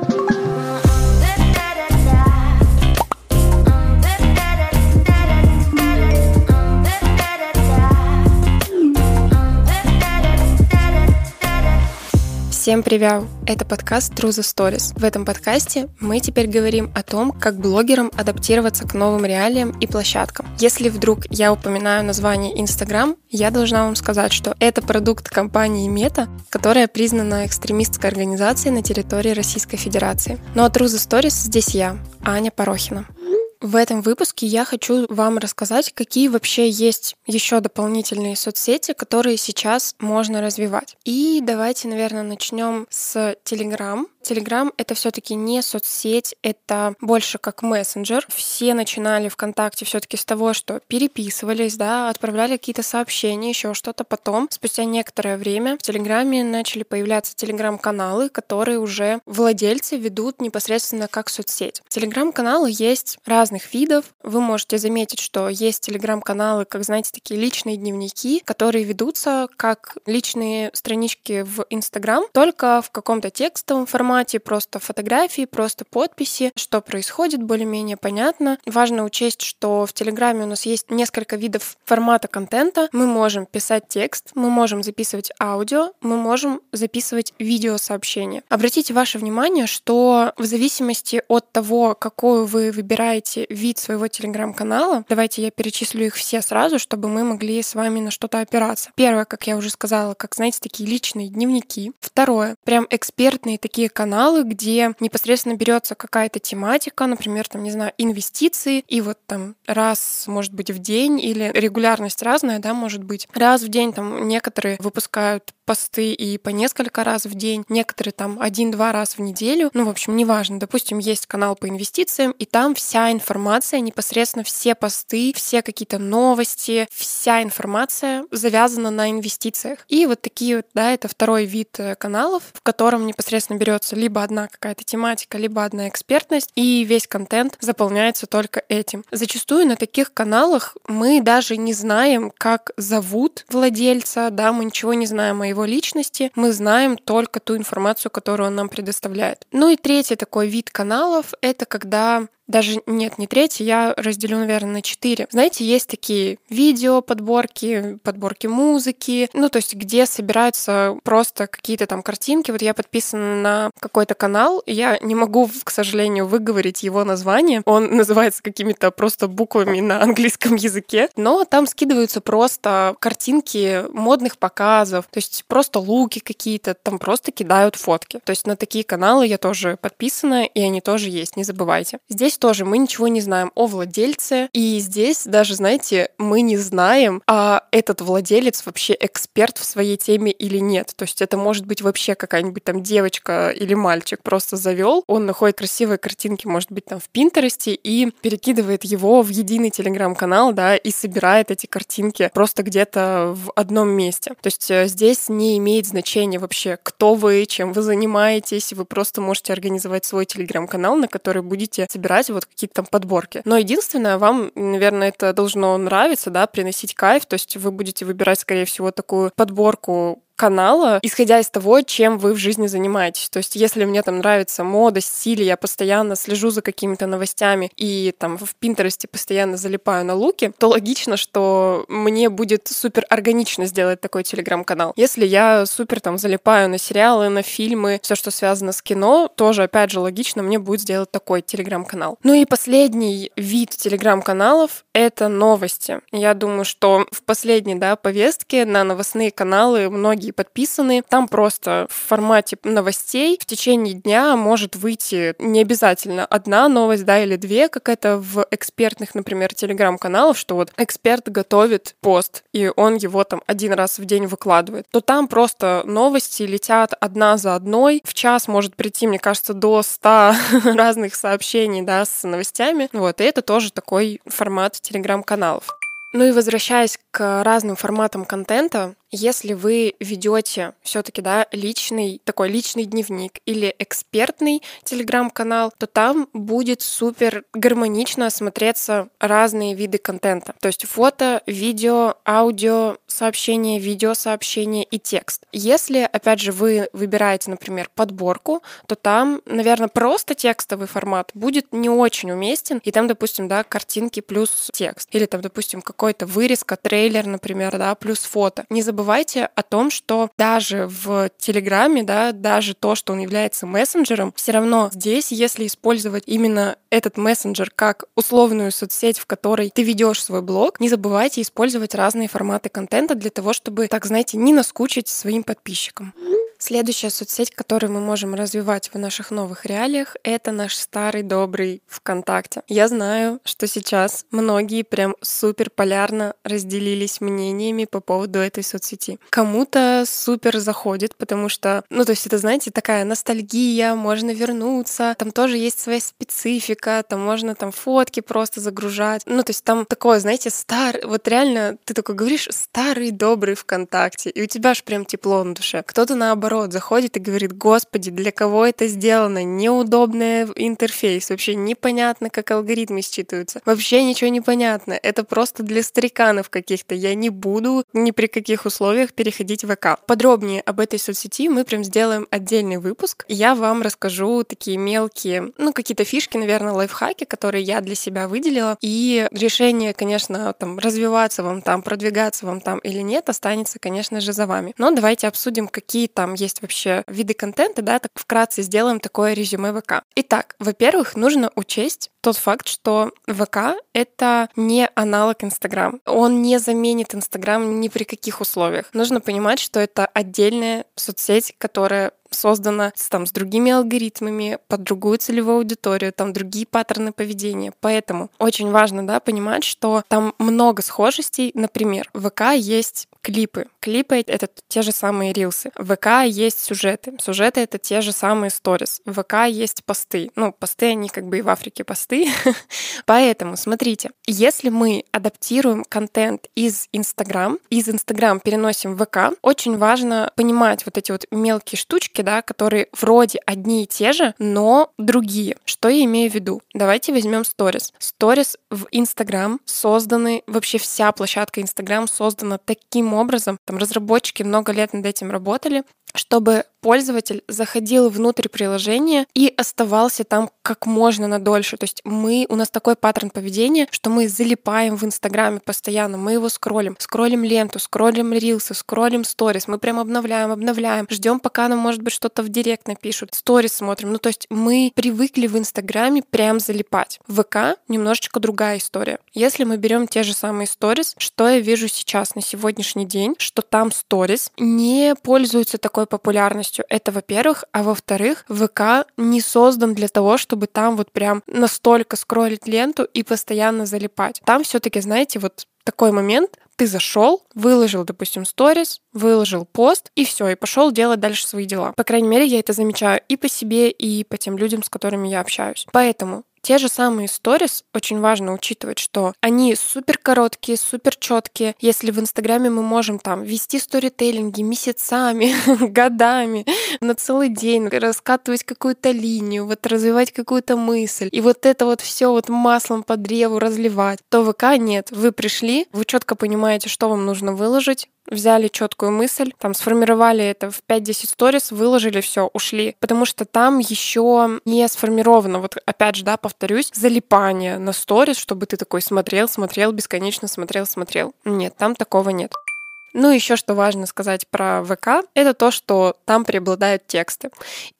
thank you Всем привет! Это подкаст True the Stories. В этом подкасте мы теперь говорим о том, как блогерам адаптироваться к новым реалиям и площадкам. Если вдруг я упоминаю название Instagram, я должна вам сказать, что это продукт компании Meta, которая признана экстремистской организацией на территории Российской Федерации. Ну а True the Stories здесь я, Аня Порохина. В этом выпуске я хочу вам рассказать, какие вообще есть еще дополнительные соцсети, которые сейчас можно развивать. И давайте, наверное, начнем с Telegram. Telegram — это все таки не соцсеть, это больше как мессенджер. Все начинали ВКонтакте все таки с того, что переписывались, да, отправляли какие-то сообщения, еще что-то. Потом, спустя некоторое время, в Телеграме начали появляться телеграм-каналы, которые уже владельцы ведут непосредственно как соцсеть. Телеграм-каналы есть разных видов. Вы можете заметить, что есть телеграм-каналы, как, знаете, такие личные дневники, которые ведутся как личные странички в Инстаграм, только в каком-то текстовом формате, просто фотографии, просто подписи, что происходит, более-менее понятно. Важно учесть, что в Телеграме у нас есть несколько видов формата контента. Мы можем писать текст, мы можем записывать аудио, мы можем записывать видеосообщения. Обратите ваше внимание, что в зависимости от того, какой вы выбираете вид своего телеграм-канала, давайте я перечислю их все сразу, чтобы мы могли с вами на что-то опираться. Первое, как я уже сказала, как, знаете, такие личные дневники. Второе, прям экспертные такие каналы, где непосредственно берется какая-то тематика, например, там, не знаю, инвестиции, и вот там раз, может быть, в день или регулярность разная, да, может быть. Раз в день там некоторые выпускают посты и по несколько раз в день, некоторые там один-два раз в неделю. Ну, в общем, неважно. Допустим, есть канал по инвестициям, и там вся информация, непосредственно все посты, все какие-то новости, вся информация завязана на инвестициях. И вот такие вот, да, это второй вид э, каналов, в котором непосредственно берется либо одна какая-то тематика, либо одна экспертность, и весь контент заполняется только этим. Зачастую на таких каналах мы даже не знаем, как зовут владельца, да, мы ничего не знаем о его личности, мы знаем только ту информацию, которую он нам предоставляет. Ну и третий такой вид каналов — это когда даже нет, не третий, я разделю, наверное, на четыре. Знаете, есть такие видео, подборки, подборки музыки, ну, то есть где собираются просто какие-то там картинки. Вот я подписана на какой-то канал, я не могу, к сожалению, выговорить его название. Он называется какими-то просто буквами на английском языке, но там скидываются просто картинки модных показов, то есть просто луки какие-то, там просто кидают фотки. То есть на такие каналы я тоже подписана, и они тоже есть, не забывайте. Здесь тоже мы ничего не знаем о владельце. И здесь даже, знаете, мы не знаем, а этот владелец вообще эксперт в своей теме или нет. То есть это может быть вообще какая-нибудь там девочка или мальчик просто завел, он находит красивые картинки, может быть, там в Пинтересте и перекидывает его в единый телеграм-канал, да, и собирает эти картинки просто где-то в одном месте. То есть э, здесь не имеет значения вообще, кто вы, чем вы занимаетесь. Вы просто можете организовать свой телеграм-канал, на который будете собирать собирать вот какие-то там подборки. Но единственное, вам, наверное, это должно нравиться, да, приносить кайф, то есть вы будете выбирать, скорее всего, такую подборку канала, исходя из того, чем вы в жизни занимаетесь. То есть, если мне там нравится мода, стиль, я постоянно слежу за какими-то новостями и там в Пинтересте постоянно залипаю на луки, то логично, что мне будет супер органично сделать такой телеграм-канал. Если я супер там залипаю на сериалы, на фильмы, все, что связано с кино, тоже, опять же, логично мне будет сделать такой телеграм-канал. Ну и последний вид телеграм-каналов — это новости. Я думаю, что в последней, да, повестке на новостные каналы многие многие подписаны. Там просто в формате новостей в течение дня может выйти не обязательно одна новость, да, или две, как это в экспертных, например, телеграм-каналах, что вот эксперт готовит пост, и он его там один раз в день выкладывает, то там просто новости летят одна за одной. В час может прийти, мне кажется, до 100 разных сообщений, да, с новостями. Вот, и это тоже такой формат телеграм-каналов. Ну и возвращаясь к разным форматам контента, Если вы ведете все-таки да, личный, такой личный дневник или экспертный телеграм-канал, то там будет супер гармонично смотреться разные виды контента. То есть фото, видео, аудио, сообщения, видеосообщения и текст. Если, опять же, вы выбираете, например, подборку, то там, наверное, просто текстовый формат будет не очень уместен, и там, допустим, да, картинки плюс текст. Или там, допустим, какой-то вырезка, трейлер, например, да, плюс фото. Не забывайте о том, что даже в Телеграме, да, даже то, что он является мессенджером, все равно здесь, если использовать именно этот мессенджер как условную соцсеть, в которой ты ведешь свой блог, не забывайте использовать разные форматы контента для того, чтобы, так знаете, не наскучить своим подписчикам. Следующая соцсеть, которую мы можем развивать в наших новых реалиях, это наш старый добрый ВКонтакте. Я знаю, что сейчас многие прям супер полярно разделились мнениями по поводу этой соцсети. Кому-то супер заходит, потому что, ну, то есть это, знаете, такая ностальгия, можно вернуться, там тоже есть своя специфика, там можно там фотки просто загружать. Ну, то есть там такое, знаете, старый, вот реально ты такой говоришь, старый добрый ВКонтакте, и у тебя аж прям тепло на душе. Кто-то наоборот наоборот, заходит и говорит, господи, для кого это сделано? Неудобный интерфейс, вообще непонятно, как алгоритмы считываются. Вообще ничего не понятно. Это просто для стариканов каких-то. Я не буду ни при каких условиях переходить в ВК. Подробнее об этой соцсети мы прям сделаем отдельный выпуск. Я вам расскажу такие мелкие, ну, какие-то фишки, наверное, лайфхаки, которые я для себя выделила. И решение, конечно, там, развиваться вам там, продвигаться вам там или нет, останется, конечно же, за вами. Но давайте обсудим, какие там есть вообще виды контента, да, так вкратце сделаем такое резюме ВК. Итак, во-первых, нужно учесть тот факт, что ВК — это не аналог Инстаграм. Он не заменит Инстаграм ни при каких условиях. Нужно понимать, что это отдельная соцсеть, которая создана с, там, с другими алгоритмами, под другую целевую аудиторию, там другие паттерны поведения. Поэтому очень важно да, понимать, что там много схожестей. Например, в ВК есть клипы. Клипы — это те же самые рилсы. В ВК есть сюжеты. Сюжеты — это те же самые сторис. В ВК есть посты. Ну, посты, они как бы и в Африке посты. Поэтому, смотрите, если мы адаптируем контент из Инстаграм, из Инстаграм переносим в ВК, очень важно понимать вот эти вот мелкие штучки, да, которые вроде одни и те же, но другие. Что я имею в виду? Давайте возьмем сторис. Сторис в Инстаграм созданы, вообще вся площадка Инстаграм создана таким образом, там разработчики много лет над этим работали, чтобы пользователь заходил внутрь приложения и оставался там как можно надольше. То есть мы, у нас такой паттерн поведения, что мы залипаем в Инстаграме постоянно, мы его скроллим, скроллим ленту, скроллим рилсы, скроллим сторис, мы прям обновляем, обновляем, ждем, пока нам, может быть, что-то в директ напишут, сторис смотрим. Ну, то есть мы привыкли в Инстаграме прям залипать. В ВК немножечко другая история. Если мы берем те же самые сторис, что я вижу сейчас на сегодняшний день, что там сторис не пользуются такой популярностью, полностью. Это, во-первых. А во-вторых, ВК не создан для того, чтобы там вот прям настолько скроллить ленту и постоянно залипать. Там все таки знаете, вот такой момент, ты зашел, выложил, допустим, сторис, выложил пост, и все, и пошел делать дальше свои дела. По крайней мере, я это замечаю и по себе, и по тем людям, с которыми я общаюсь. Поэтому те же самые сторис очень важно учитывать, что они супер короткие, супер четкие. Если в Инстаграме мы можем там вести сторителлинги месяцами, годами, на целый день, раскатывать какую-то линию, вот развивать какую-то мысль, и вот это вот все вот маслом по древу разливать, то ВК нет. Вы пришли, вы четко понимаете, что вам нужно выложить, взяли четкую мысль, там сформировали это в 5-10 сторис, выложили все, ушли. Потому что там еще не сформировано, вот опять же, да, повторюсь, залипание на сторис, чтобы ты такой смотрел, смотрел, бесконечно смотрел, смотрел. Нет, там такого нет. Ну, еще что важно сказать про ВК, это то, что там преобладают тексты.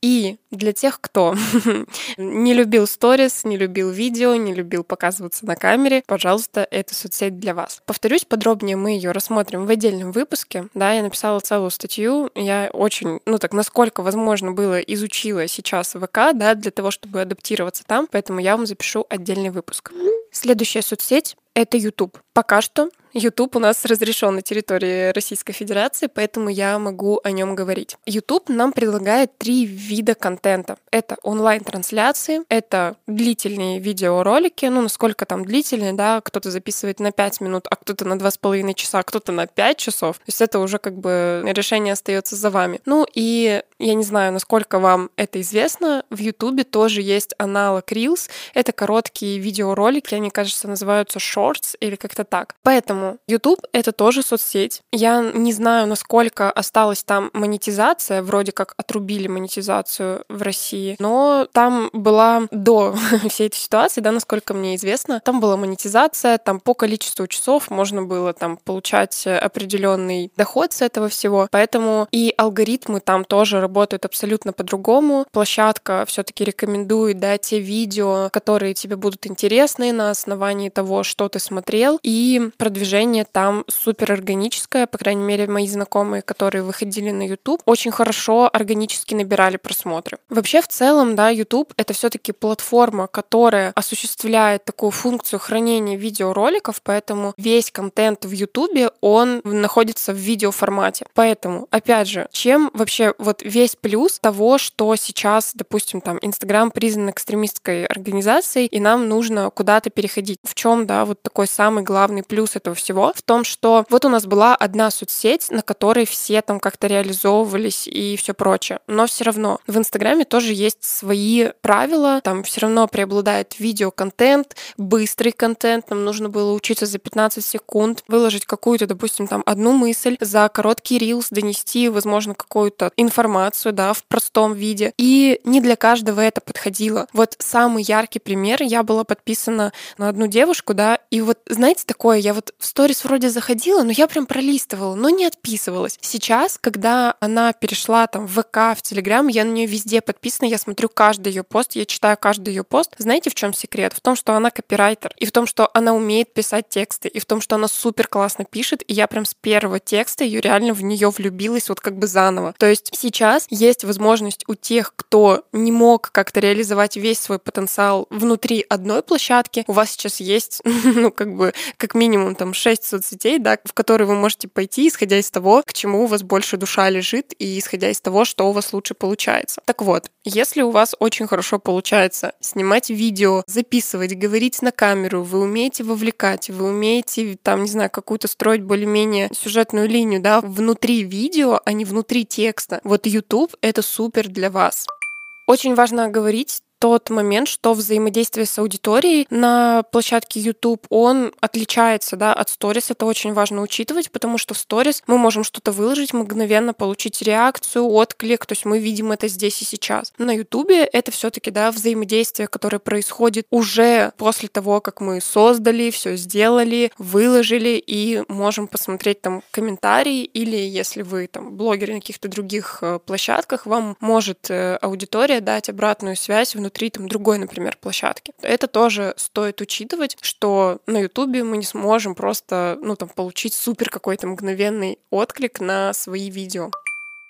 И для тех, кто не любил сторис, не любил видео, не любил показываться на камере, пожалуйста, это соцсеть для вас. Повторюсь, подробнее мы ее рассмотрим в отдельном выпуске. Да, я написала целую статью. Я очень, ну так, насколько возможно было, изучила сейчас ВК, да, для того, чтобы адаптироваться там, поэтому я вам запишу отдельный выпуск. Следующая соцсеть — это YouTube. Пока что YouTube у нас разрешен на территории Российской Федерации, поэтому я могу о нем говорить. YouTube нам предлагает три вида контента. Это онлайн-трансляции, это длительные видеоролики, ну, насколько там длительные, да, кто-то записывает на 5 минут, а кто-то на 2,5 часа, а кто-то на 5 часов. То есть это уже как бы решение остается за вами. Ну и я не знаю, насколько вам это известно, в YouTube тоже есть аналог Reels. Это короткие видеоролики, они, кажется, называются Shorts или как-то так. Поэтому YouTube — это тоже соцсеть. Я не знаю, насколько осталась там монетизация, вроде как отрубили монетизацию в России, но там была до всей этой ситуации, да, насколько мне известно, там была монетизация, там по количеству часов можно было там получать определенный доход с этого всего, поэтому и алгоритмы там тоже работают абсолютно по-другому. Площадка все-таки рекомендует, да, те видео, которые тебе будут интересны на основании того, что ты смотрел, и продвижение там супер органическое, по крайней мере, мои знакомые, которые выходили на YouTube, очень хорошо органически набирали просмотры. Вообще, в целом, да, YouTube — это все таки платформа, которая осуществляет такую функцию хранения видеороликов, поэтому весь контент в YouTube, он находится в видеоформате. Поэтому, опять же, чем вообще вот весь плюс того, что сейчас, допустим, там Инстаграм признан экстремистской организацией, и нам нужно куда-то переходить. В чем, да, вот такой самый главный плюс этого всего? В том, что вот у нас была одна соцсеть, на которой все там как-то реализовывались и все прочее. Но все равно в Инстаграме тоже есть свои правила, там все равно преобладает видеоконтент, быстрый контент, нам нужно было учиться за 15 секунд, выложить какую-то, допустим, там одну мысль, за короткий рилс донести, возможно, какую-то информацию, да, в простом виде. И не для каждого это подходило. Вот самый яркий пример, я была подписана на одну девушку, да, и вот, знаете, такое, я вот в сторис вроде заходила, но я прям пролистывала, но не отписывалась. Сейчас, когда она перешла там в ВК, в Телеграм, я на нее везде подписана, я смотрю каждый ее пост, я читаю каждый ее пост. Знаете, в чем секрет? В том, что она копирайтер, и в том, что она умеет писать тексты, и в том, что она супер классно пишет, и я прям с первого текста ее реально в нее влюбилась вот как бы заново. То есть сейчас есть возможность у тех, кто не мог как-то реализовать весь свой потенциал внутри одной площадки, у вас сейчас есть, ну, как бы, как минимум там 6 соцсетей, да, в которые вы можете пойти, исходя из того, к чему у вас больше душа лежит, и исходя из того, что у вас лучше получается. Так вот, если у вас очень хорошо получается снимать видео, записывать, говорить на камеру, вы умеете вовлекать, вы умеете, там, не знаю, какую-то строить более-менее сюжетную линию, да, внутри видео, а не внутри текста. Вот YouTube — это супер для вас. Очень важно говорить тот момент, что взаимодействие с аудиторией на площадке YouTube, он отличается да, от сторис. Это очень важно учитывать, потому что в сторис мы можем что-то выложить, мгновенно получить реакцию, отклик, то есть мы видим это здесь и сейчас. На YouTube это все таки да, взаимодействие, которое происходит уже после того, как мы создали, все сделали, выложили и можем посмотреть там комментарии или если вы там блогеры на каких-то других э, площадках, вам может э, аудитория дать обратную связь внутри внутри там другой, например, площадки. Это тоже стоит учитывать, что на Ютубе мы не сможем просто, ну, там, получить супер какой-то мгновенный отклик на свои видео.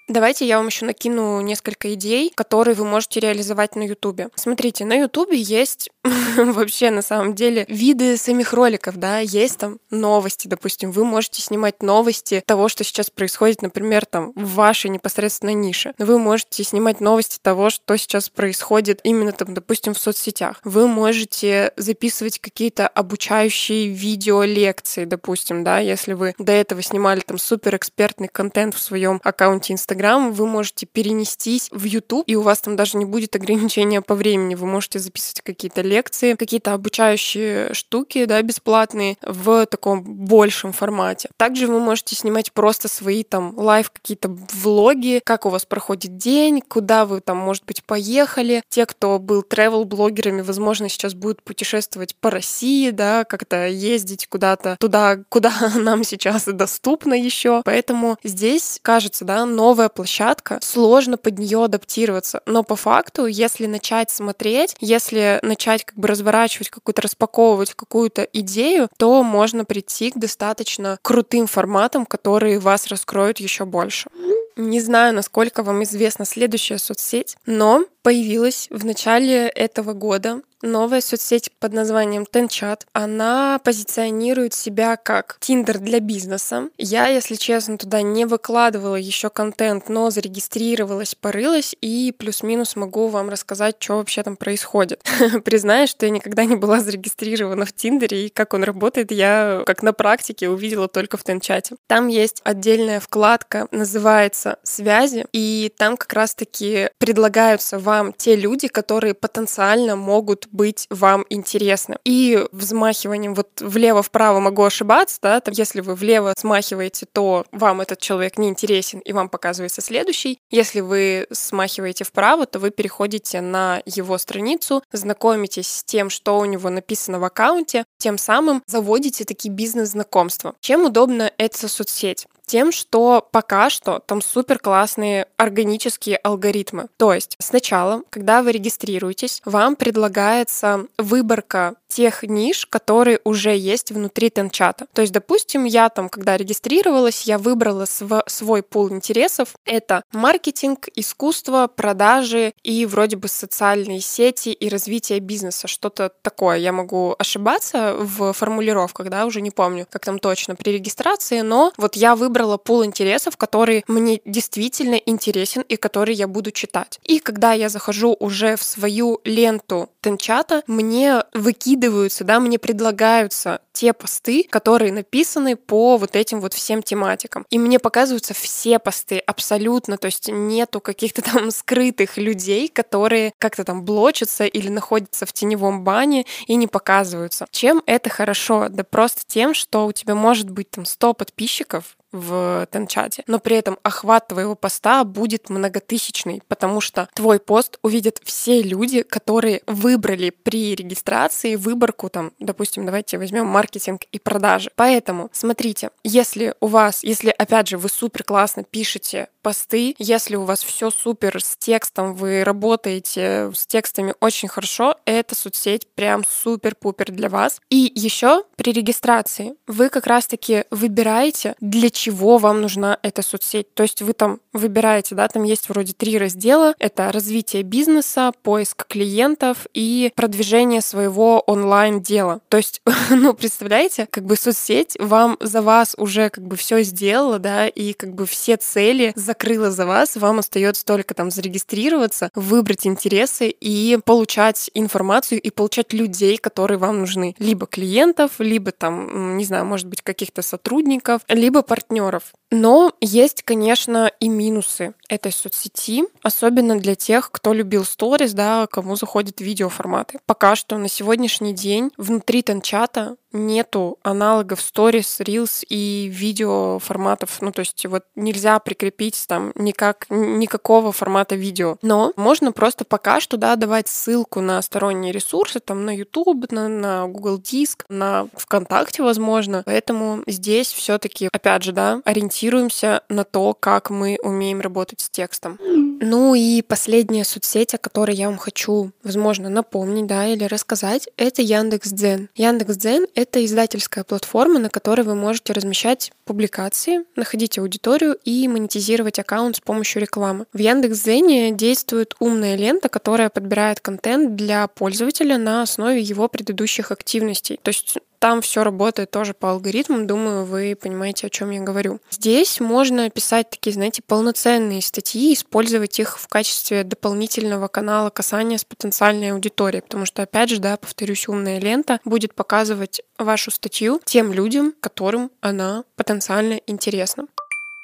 Давайте я вам еще накину несколько идей, которые вы можете реализовать на Ютубе. Смотрите, на Ютубе есть вообще на самом деле виды самих роликов, да, есть там новости, допустим, вы можете снимать новости того, что сейчас происходит, например, там в вашей непосредственной нише. Вы можете снимать новости того, что сейчас происходит именно там, допустим, в соцсетях. Вы можете записывать какие-то обучающие видео лекции, допустим, да, если вы до этого снимали там супер экспертный контент в своем аккаунте Instagram, Инстаграм вы можете перенестись в YouTube, и у вас там даже не будет ограничения по времени. Вы можете записывать какие-то лекции, какие-то обучающие штуки, да, бесплатные в таком большем формате. Также вы можете снимать просто свои там live, какие-то влоги, как у вас проходит день, куда вы там, может быть, поехали. Те, кто был travel-блогерами, возможно, сейчас будут путешествовать по России, да, как-то ездить куда-то туда, куда нам сейчас доступно еще. Поэтому здесь, кажется, да, новая новая площадка, сложно под нее адаптироваться. Но по факту, если начать смотреть, если начать как бы разворачивать какую-то, распаковывать какую-то идею, то можно прийти к достаточно крутым форматам, которые вас раскроют еще больше. Не знаю, насколько вам известна следующая соцсеть, но появилась в начале этого года новая соцсеть под названием Tenchat. Она позиционирует себя как Tinder для бизнеса. Я, если честно, туда не выкладывала еще контент, но зарегистрировалась, порылась и плюс-минус могу вам рассказать, что вообще там происходит. Признаюсь, что я никогда не была зарегистрирована в Тиндере, и как он работает, я как на практике увидела только в Тенчате. Там есть отдельная вкладка, называется «Связи», и там как раз-таки предлагаются вам те люди, которые потенциально могут быть вам интересны. И взмахиванием вот влево-вправо могу ошибаться, да, там, если вы влево смахиваете, то вам этот человек не интересен, и вам показывается следующий. Если вы смахиваете вправо, то вы переходите на его страницу, знакомитесь с тем, что у него написано в аккаунте, тем самым заводите такие бизнес-знакомства. Чем удобна эта соцсеть? Тем, что пока что там супер классные органические алгоритмы. То есть сначала, когда вы регистрируетесь, вам предлагается выборка тех ниш, которые уже есть внутри Тенчата. То есть, допустим, я там, когда регистрировалась, я выбрала св- свой пул интересов. Это маркетинг, искусство, продажи и вроде бы социальные сети и развитие бизнеса. Что-то такое. Я могу ошибаться в формулировках, да, уже не помню, как там точно при регистрации, но вот я выбрала выбрала пул интересов, который мне действительно интересен и который я буду читать. И когда я захожу уже в свою ленту Тенчата, мне выкидываются, да, мне предлагаются те посты, которые написаны по вот этим вот всем тематикам. И мне показываются все посты абсолютно, то есть нету каких-то там скрытых людей, которые как-то там блочатся или находятся в теневом бане и не показываются. Чем это хорошо? Да просто тем, что у тебя может быть там 100 подписчиков, в Тенчате, но при этом охват твоего поста будет многотысячный, потому что твой пост увидят все люди, которые выбрали при регистрации выборку, там, допустим, давайте возьмем маркетинг и продажи. Поэтому, смотрите, если у вас, если, опять же, вы супер классно пишете посты, если у вас все супер с текстом, вы работаете с текстами очень хорошо, эта соцсеть прям супер-пупер для вас. И еще при регистрации вы как раз-таки выбираете, для чего вам нужна эта соцсеть. То есть вы там выбираете, да, там есть вроде три раздела. Это развитие бизнеса, поиск клиентов и продвижение своего онлайн-дела. То есть, ну, представляете, как бы соцсеть вам за вас уже как бы все сделала, да, и как бы все цели закрыла за вас, вам остается только там зарегистрироваться, выбрать интересы и получать информацию и получать людей, которые вам нужны. Либо клиентов, либо там, не знаю, может быть, каких-то сотрудников, либо партнеров. Но есть, конечно, и минусы этой соцсети, особенно для тех, кто любил сторис, да, кому заходят видеоформаты. Пока что на сегодняшний день внутри Тенчата нету аналогов сторис, reels и видео форматов. Ну, то есть вот нельзя прикрепить там никак, никакого формата видео. Но можно просто пока что, да, давать ссылку на сторонние ресурсы, там на YouTube, на, на Google Диск, на ВКонтакте, возможно. Поэтому здесь все таки опять же, да, ориентируемся на то, как мы умеем работать с текстом. Ну и последняя соцсеть, о которой я вам хочу, возможно, напомнить, да, или рассказать, это Яндекс.Дзен. Яндекс.Дзен — это издательская платформа, на которой вы можете размещать публикации, находить аудиторию и монетизировать аккаунт с помощью рекламы. В Яндекс.Дзене действует умная лента, которая подбирает контент для пользователя на основе его предыдущих активностей. То есть там все работает тоже по алгоритмам, думаю, вы понимаете, о чем я говорю. Здесь можно писать такие, знаете, полноценные статьи, использовать их в качестве дополнительного канала касания с потенциальной аудиторией, потому что, опять же, да, повторюсь, умная лента будет показывать вашу статью тем людям, которым она потенциально интересна.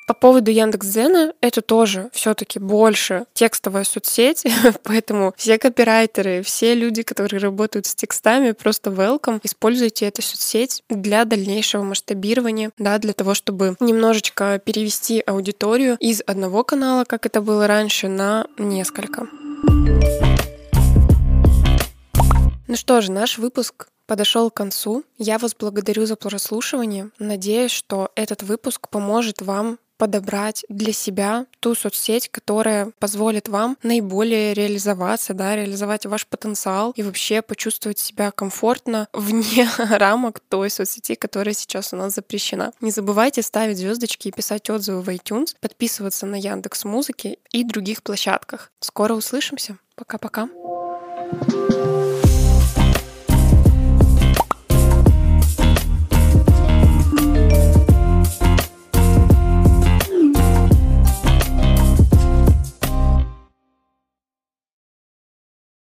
По поводу Яндекс.Дзена, это тоже все таки больше текстовая соцсеть, поэтому все копирайтеры, все люди, которые работают с текстами, просто welcome. Используйте эту соцсеть для дальнейшего масштабирования, да, для того, чтобы немножечко перевести аудиторию из одного канала, как это было раньше, на несколько. Ну что же, наш выпуск подошел к концу. Я вас благодарю за прослушивание. Надеюсь, что этот выпуск поможет вам подобрать для себя ту соцсеть, которая позволит вам наиболее реализоваться, да, реализовать ваш потенциал и вообще почувствовать себя комфортно вне рамок той соцсети, которая сейчас у нас запрещена. Не забывайте ставить звездочки и писать отзывы в iTunes, подписываться на Яндекс Музыки и других площадках. Скоро услышимся. Пока-пока.